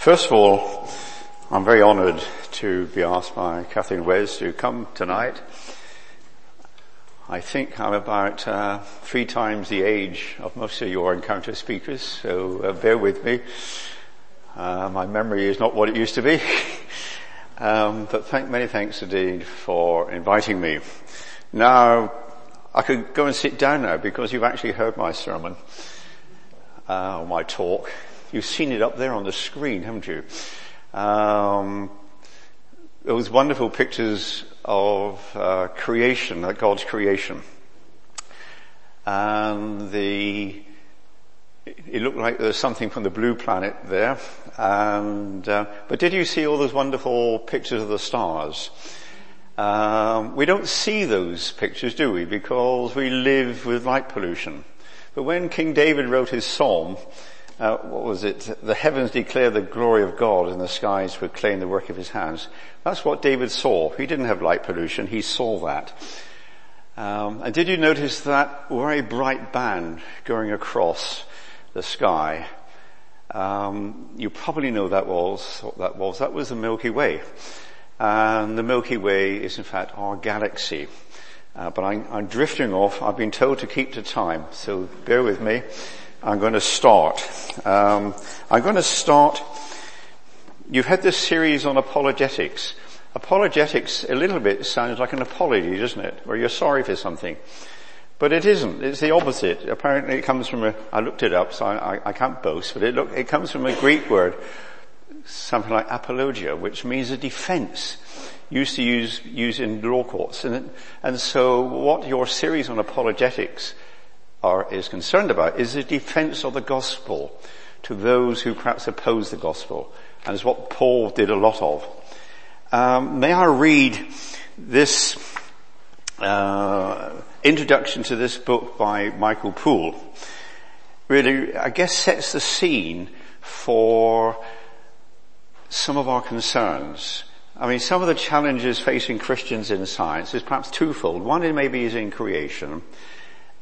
First of all, I'm very honoured to be asked by Kathleen Wes to come tonight. I think I'm about uh, three times the age of most of your encounter speakers, so uh, bear with me. Uh, my memory is not what it used to be. um, but thank, many thanks indeed for inviting me. Now, I could go and sit down now because you've actually heard my sermon, uh, or my talk. You've seen it up there on the screen, haven't you? Um, those wonderful pictures of uh, creation, God's creation, and the it looked like there was something from the blue planet there. And uh, but did you see all those wonderful pictures of the stars? Um, we don't see those pictures, do we? Because we live with light pollution. But when King David wrote his psalm, uh, what was it? The heavens declare the glory of God and the skies proclaim the work of his hands. That's what David saw. He didn't have light pollution. He saw that. Um, and did you notice that very bright band going across the sky? Um, you probably know that was what that was. That was the Milky Way. And the Milky Way is in fact our galaxy. Uh, but I'm, I'm drifting off. I've been told to keep to time, so bear with me. I'm going to start. Um, I'm going to start. You've had this series on apologetics. Apologetics, a little bit sounds like an apology, doesn't it? Where you're sorry for something. But it isn't. It's the opposite. Apparently it comes from a, I looked it up, so I, I can't boast, but it, look, it comes from a Greek word, something like apologia, which means a defense. Used to use, use in law courts. And, and so what your series on apologetics are, is concerned about is the defense of the gospel to those who perhaps oppose the gospel. And it's what Paul did a lot of. Um, may I read this uh, introduction to this book by Michael Poole? Really, I guess sets the scene for some of our concerns. I mean, some of the challenges facing Christians in science is perhaps twofold. One is maybe is in creation,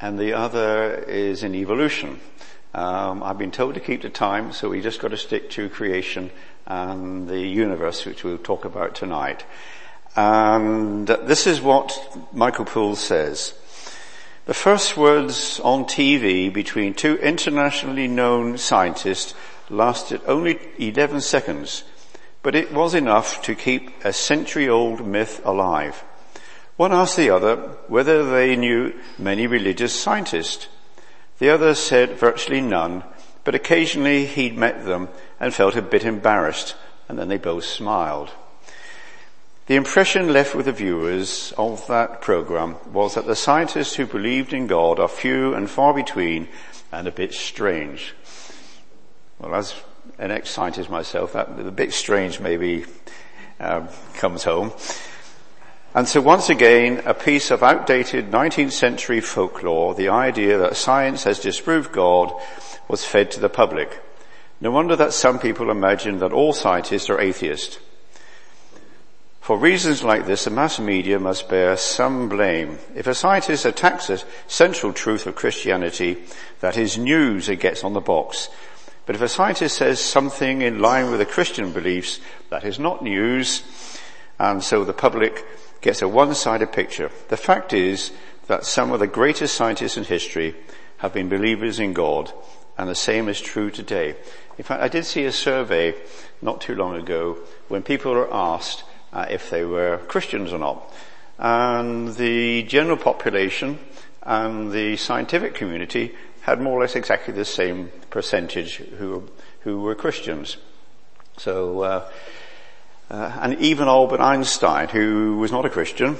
and the other is in evolution. Um, I've been told to keep the time, so we just got to stick to creation and the universe, which we'll talk about tonight. And this is what Michael Poole says. The first words on TV between two internationally known scientists lasted only 11 seconds, but it was enough to keep a century old myth alive. One asked the other whether they knew many religious scientists. The other said virtually none, but occasionally he'd met them and felt a bit embarrassed, and then they both smiled. The impression left with the viewers of that program was that the scientists who believed in God are few and far between and a bit strange. Well, as an ex-scientist myself, that a bit strange maybe um, comes home. And so once again, a piece of outdated 19th century folklore, the idea that science has disproved God, was fed to the public. No wonder that some people imagine that all scientists are atheists. For reasons like this, the mass media must bear some blame. If a scientist attacks a central truth of Christianity, that is news it gets on the box. But if a scientist says something in line with the Christian beliefs, that is not news, and so the public gets a one-sided picture. The fact is that some of the greatest scientists in history have been believers in God, and the same is true today. In fact, I did see a survey not too long ago when people were asked uh, if they were Christians or not. And the general population and the scientific community had more or less exactly the same percentage who, who were Christians. So, uh, uh, and even Albert Einstein, who was not a Christian,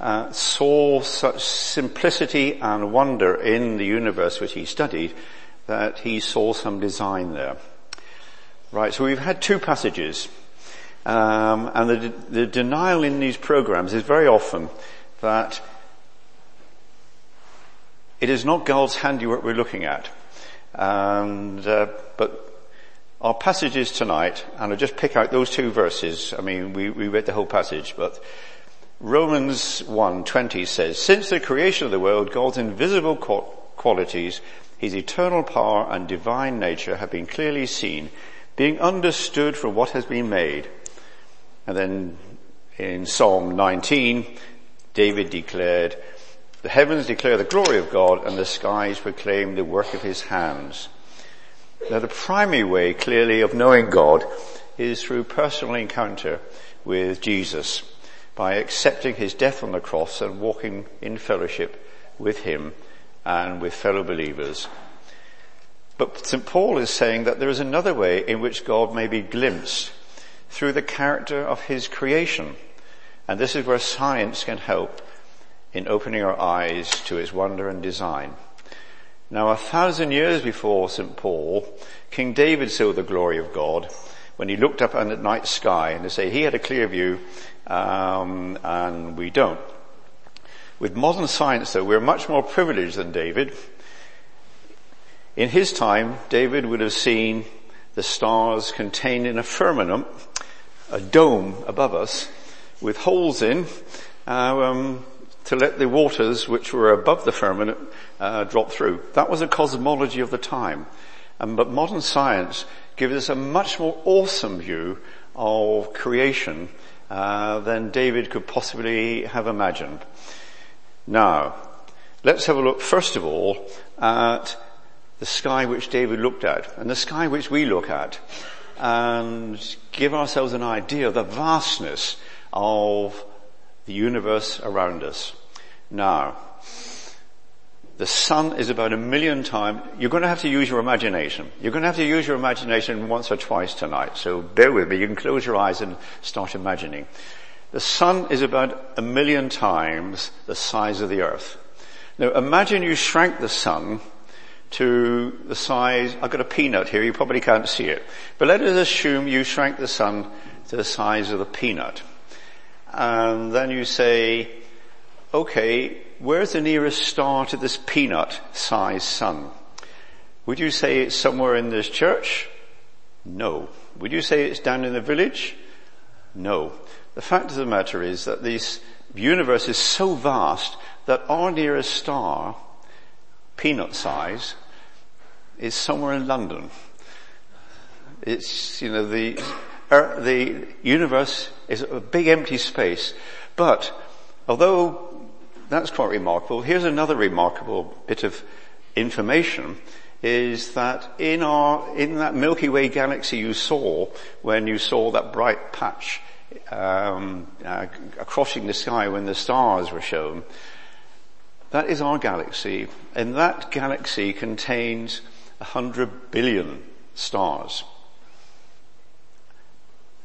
uh, saw such simplicity and wonder in the universe which he studied that he saw some design there. Right, so we've had two passages. Um, and the, the denial in these programs is very often that it is not God's handiwork we're looking at. And, uh, but our passages tonight, and I'll just pick out those two verses. I mean, we, we read the whole passage, but Romans 1.20 says, Since the creation of the world, God's invisible qualities, His eternal power and divine nature have been clearly seen, being understood from what has been made. And then in Psalm 19, David declared, the heavens declare the glory of God and the skies proclaim the work of his hands. Now the primary way clearly of knowing God is through personal encounter with Jesus by accepting his death on the cross and walking in fellowship with him and with fellow believers. But St. Paul is saying that there is another way in which God may be glimpsed through the character of his creation. And this is where science can help in opening our eyes to its wonder and design. Now a thousand years before St. Paul, King David saw the glory of God when he looked up at the night sky and to say he had a clear view um, and we don't. With modern science though, we're much more privileged than David. In his time, David would have seen the stars contained in a firmament, a dome above us, with holes in, uh, um, to let the waters which were above the firmament uh, drop through. That was a cosmology of the time. Um, but modern science gives us a much more awesome view of creation uh, than David could possibly have imagined. Now, let's have a look first of all at the sky which David looked at and the sky which we look at and give ourselves an idea of the vastness of the universe around us. Now, the sun is about a million times, you're going to have to use your imagination. You're going to have to use your imagination once or twice tonight, so bear with me. You can close your eyes and start imagining. The sun is about a million times the size of the earth. Now imagine you shrank the sun to the size, I've got a peanut here, you probably can't see it, but let us assume you shrank the sun to the size of the peanut. And then you say, okay, where's the nearest star to this peanut-sized sun? Would you say it's somewhere in this church? No. Would you say it's down in the village? No. The fact of the matter is that this universe is so vast that our nearest star, peanut size, is somewhere in London. It's, you know, the, the universe is a big empty space. But although that's quite remarkable. Here's another remarkable bit of information is that in our, in that Milky Way galaxy you saw when you saw that bright patch um, uh, crossing the sky when the stars were shown, that is our galaxy, and that galaxy contains a hundred billion stars.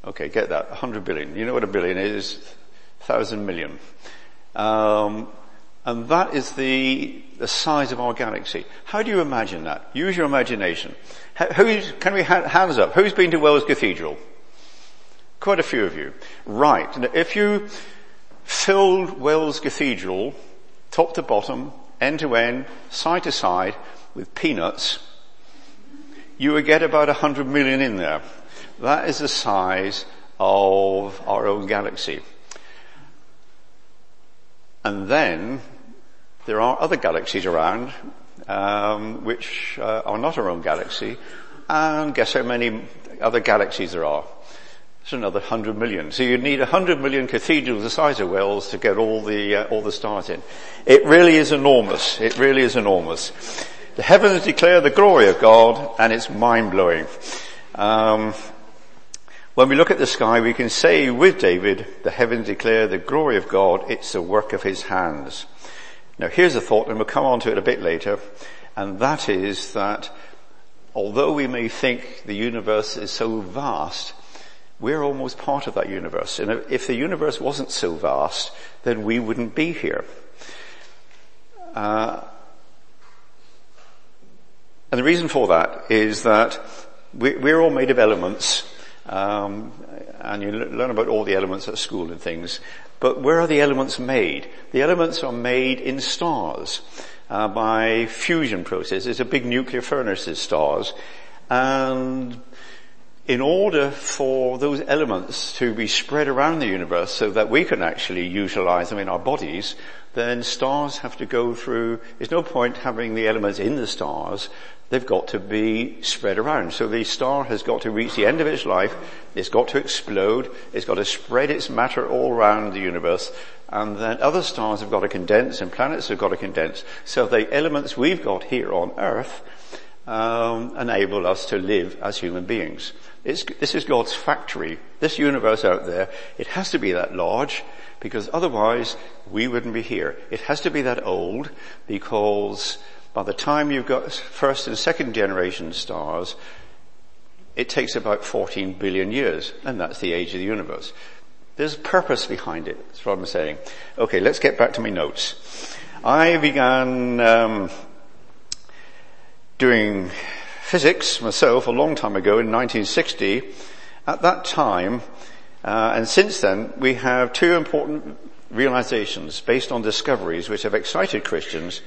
Okay, get that, hundred billion. You know what a billion is? Thousand million. Um, and that is the, the size of our galaxy. How do you imagine that? Use your imagination. Who's, can we ha- hands up? Who's been to Wells Cathedral? Quite a few of you. Right. Now, if you filled Wells Cathedral, top to bottom, end to end, side to side, with peanuts, you would get about hundred million in there. That is the size of our own galaxy. And then there are other galaxies around, um, which uh, are not our own galaxy, and guess how many other galaxies there are? It's another hundred million. So you'd need a hundred million cathedrals the size of Wells to get all the uh, all the stars in. It really is enormous. It really is enormous. The heavens declare the glory of God, and it's mind blowing. Um, when we look at the sky, we can say with David, the heavens declare the glory of God, it's the work of his hands. Now here's a thought, and we'll come on to it a bit later, and that is that although we may think the universe is so vast, we're almost part of that universe. And if the universe wasn't so vast, then we wouldn't be here. Uh, and the reason for that is that we're all made of elements um, and you learn about all the elements at school and things. But where are the elements made? The elements are made in stars uh, by fusion processes. It's a big nuclear furnace, is stars. And in order for those elements to be spread around the universe so that we can actually utilize them in our bodies, then stars have to go through, there's no point having the elements in the stars, they've got to be spread around. So the star has got to reach the end of its life, it's got to explode, it's got to spread its matter all around the universe, and then other stars have got to condense and planets have got to condense. So the elements we've got here on Earth um, enable us to live as human beings. It's, this is God's factory. This universe out there, it has to be that large because otherwise we wouldn't be here. It has to be that old because by the time you've got first and second generation stars, it takes about 14 billion years, and that's the age of the universe. There's a purpose behind it, that's what I'm saying. Okay, let's get back to my notes. I began um, doing physics myself a long time ago in 1960. At that time, uh, and since then, we have two important realizations based on discoveries which have excited Christians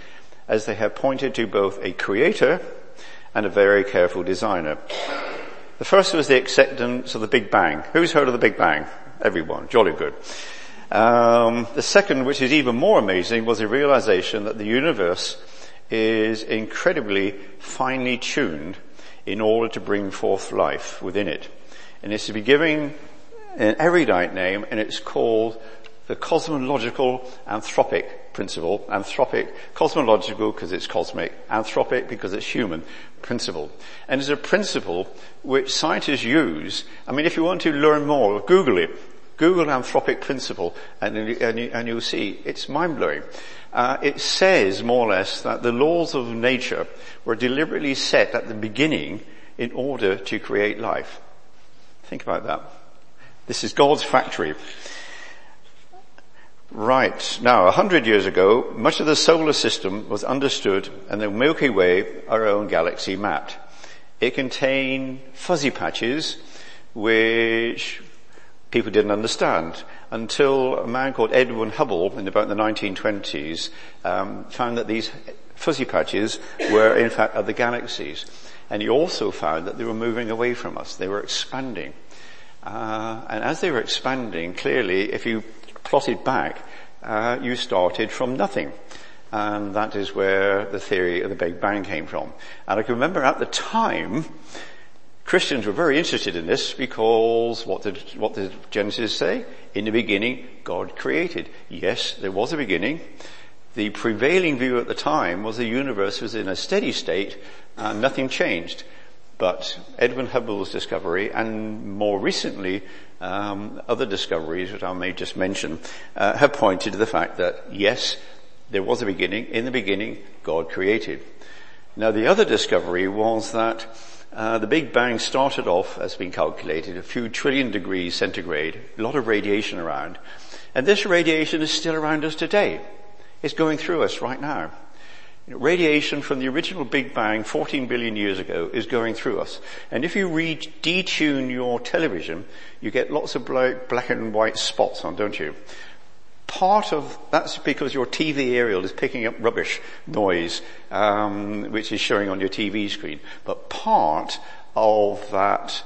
as they have pointed to both a creator and a very careful designer. The first was the acceptance of the Big Bang. Who's heard of the Big Bang? Everyone. Jolly good. Um, the second, which is even more amazing, was the realization that the universe is incredibly finely tuned in order to bring forth life within it. And it's to be given an erudite name and it's called the cosmological anthropic principle. Anthropic, cosmological because it's cosmic, anthropic because it's human principle. And it's a principle which scientists use. I mean, if you want to learn more, Google it. Google anthropic principle and, and, and you'll see it's mind blowing. Uh, it says more or less that the laws of nature were deliberately set at the beginning in order to create life. Think about that. This is God's factory. Right. Now, a hundred years ago, much of the solar system was understood and the Milky Way, our own galaxy, mapped. It contained fuzzy patches which people didn't understand until a man called Edwin Hubble in about the 1920s um, found that these fuzzy patches were in fact other galaxies. And he also found that they were moving away from us. They were expanding. Uh, and as they were expanding, clearly, if you plotted back, uh, you started from nothing. And that is where the theory of the Big Bang came from. And I can remember at the time, Christians were very interested in this because what did, what did Genesis say? In the beginning, God created. Yes, there was a beginning. The prevailing view at the time was the universe was in a steady state and nothing changed. But Edwin Hubble's discovery and more recently um, other discoveries that I may just mention uh, have pointed to the fact that yes, there was a beginning. In the beginning, God created. Now the other discovery was that uh, the Big Bang started off, as been calculated, a few trillion degrees centigrade, a lot of radiation around. And this radiation is still around us today. It's going through us right now. Radiation from the original Big Bang 14 billion years ago is going through us. And if you re- detune your television, you get lots of black and white spots on, don't you? part of that's because your TV aerial is picking up rubbish noise, um, which is showing on your TV screen. But part of that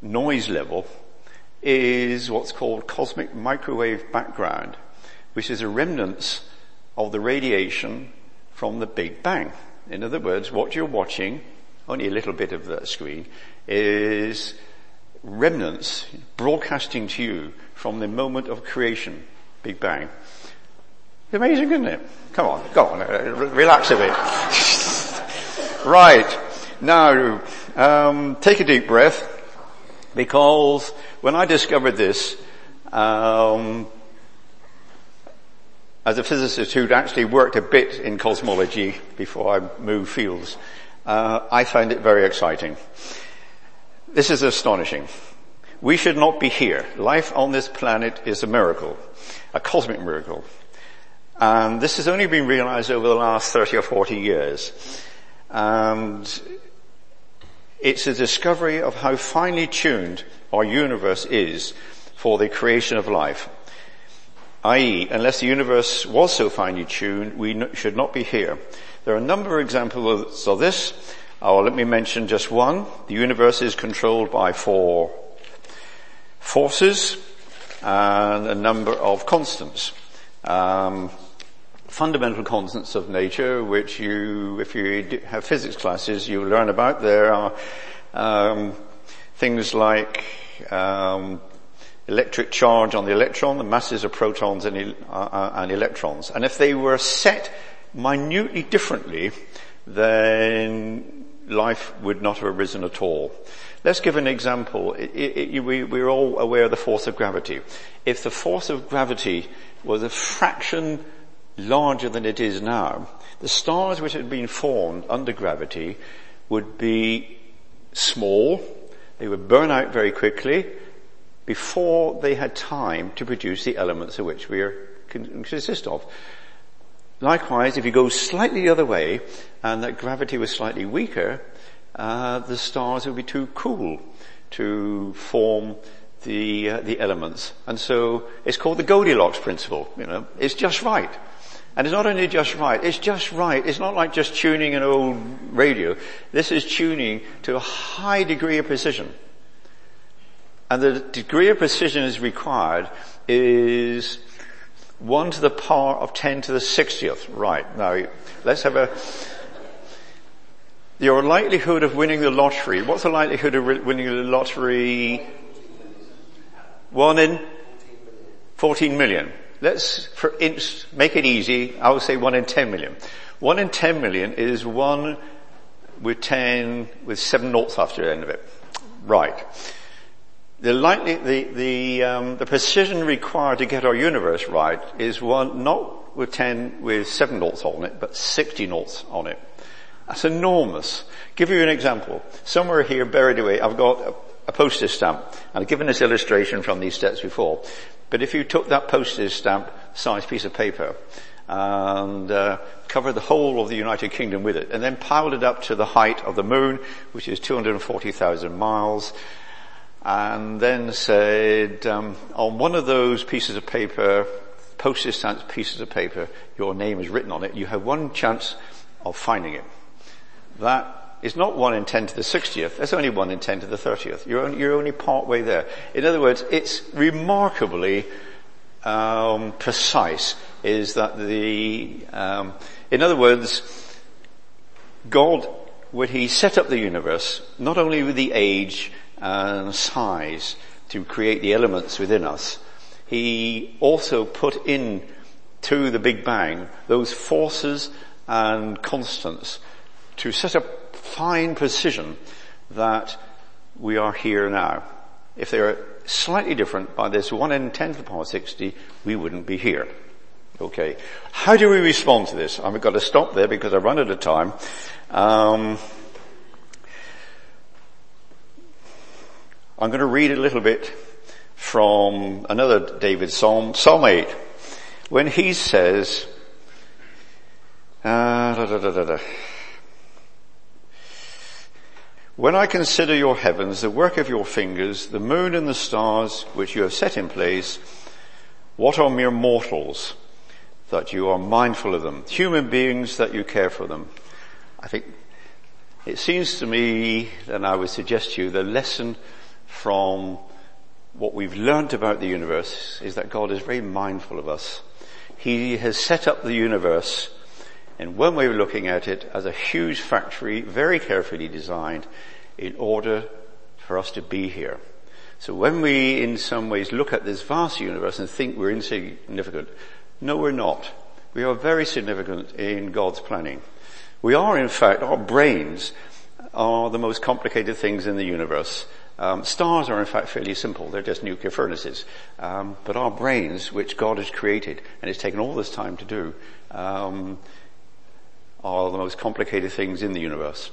noise level is what's called cosmic microwave background, which is a remnants of the radiation from the Big Bang. In other words, what you're watching, only a little bit of that screen, is remnants broadcasting to you from the moment of creation Big Bang. Amazing, isn't it? Come on, go on, relax a bit. right, now, um, take a deep breath, because when I discovered this, um, as a physicist who'd actually worked a bit in cosmology before I moved fields, uh, I found it very exciting. This is astonishing. We should not be here. Life on this planet is a miracle a cosmic miracle. And this has only been realized over the last 30 or 40 years. And it's a discovery of how finely tuned our universe is for the creation of life. I.e., unless the universe was so finely tuned, we should not be here. There are a number of examples of this. Oh, let me mention just one. The universe is controlled by four forces and a number of constants. Um, fundamental constants of nature, which you, if you have physics classes, you learn about. There are um, things like um, electric charge on the electron, the masses of protons and, uh, uh, and electrons. And if they were set minutely differently, then life would not have arisen at all. Let's give an example. It, it, we, we're all aware of the force of gravity. If the force of gravity was a fraction larger than it is now, the stars which had been formed under gravity would be small, they would burn out very quickly before they had time to produce the elements of which we are consist of. Likewise, if you go slightly the other way and that gravity was slightly weaker, uh, the stars would be too cool to form the uh, the elements, and so it's called the Goldilocks principle. You know, it's just right. And it's not only just right, it's just right. It's not like just tuning an old radio. This is tuning to a high degree of precision. And the degree of precision is required is 1 to the power of 10 to the 60th. Right, now let's have a, your likelihood of winning the lottery, what's the likelihood of winning the lottery? 1 in? 14 million. Let's, for inch, make it easy, I would say 1 in 10 million. 1 in 10 million is 1 with 10, with 7 noughts after the end of it. Right the the, the, um, the precision required to get our universe right is one, not with 10 with 7 noughts on it, but 60 noughts on it. That's enormous. Give you an example. Somewhere here buried away, I've got a, a postage stamp, and I've given this illustration from these steps before. But if you took that postage stamp sized piece of paper and uh, covered the whole of the United Kingdom with it, and then piled it up to the height of the moon, which is 240,000 miles, and then said, um, on one of those pieces of paper, postage stamp pieces of paper, your name is written on it, you have one chance of finding it. That is not one in 10 to the 60th, that's only one in 10 to the 30th. You're only, you're only part way there. In other words, it's remarkably um, precise is that the, um, in other words, God, when He set up the universe, not only with the age and size to create the elements within us, he also put in to the Big Bang those forces and constants to set a fine precision that we are here now. If they are slightly different by this 1 in 10 to the power 60, we wouldn't be here. Okay. How do we respond to this? I've got to stop there because I've run out of time. Um, I'm going to read a little bit from another David Psalm, Psalm 8, when he says, uh, da, da, da, when I consider your heavens, the work of your fingers, the moon and the stars which you have set in place, what are mere mortals that you are mindful of them, human beings that you care for them? I think it seems to me, and I would suggest to you, the lesson from what we've learned about the universe is that God is very mindful of us. He has set up the universe in one way of looking at it as a huge factory, very carefully designed in order for us to be here. So when we in some ways look at this vast universe and think we're insignificant, no we're not. We are very significant in God's planning. We are in fact, our brains are the most complicated things in the universe. Um, stars are in fact fairly simple. They're just nuclear furnaces. Um, but our brains, which God has created and it's taken all this time to do, um, are the most complicated things in the universe.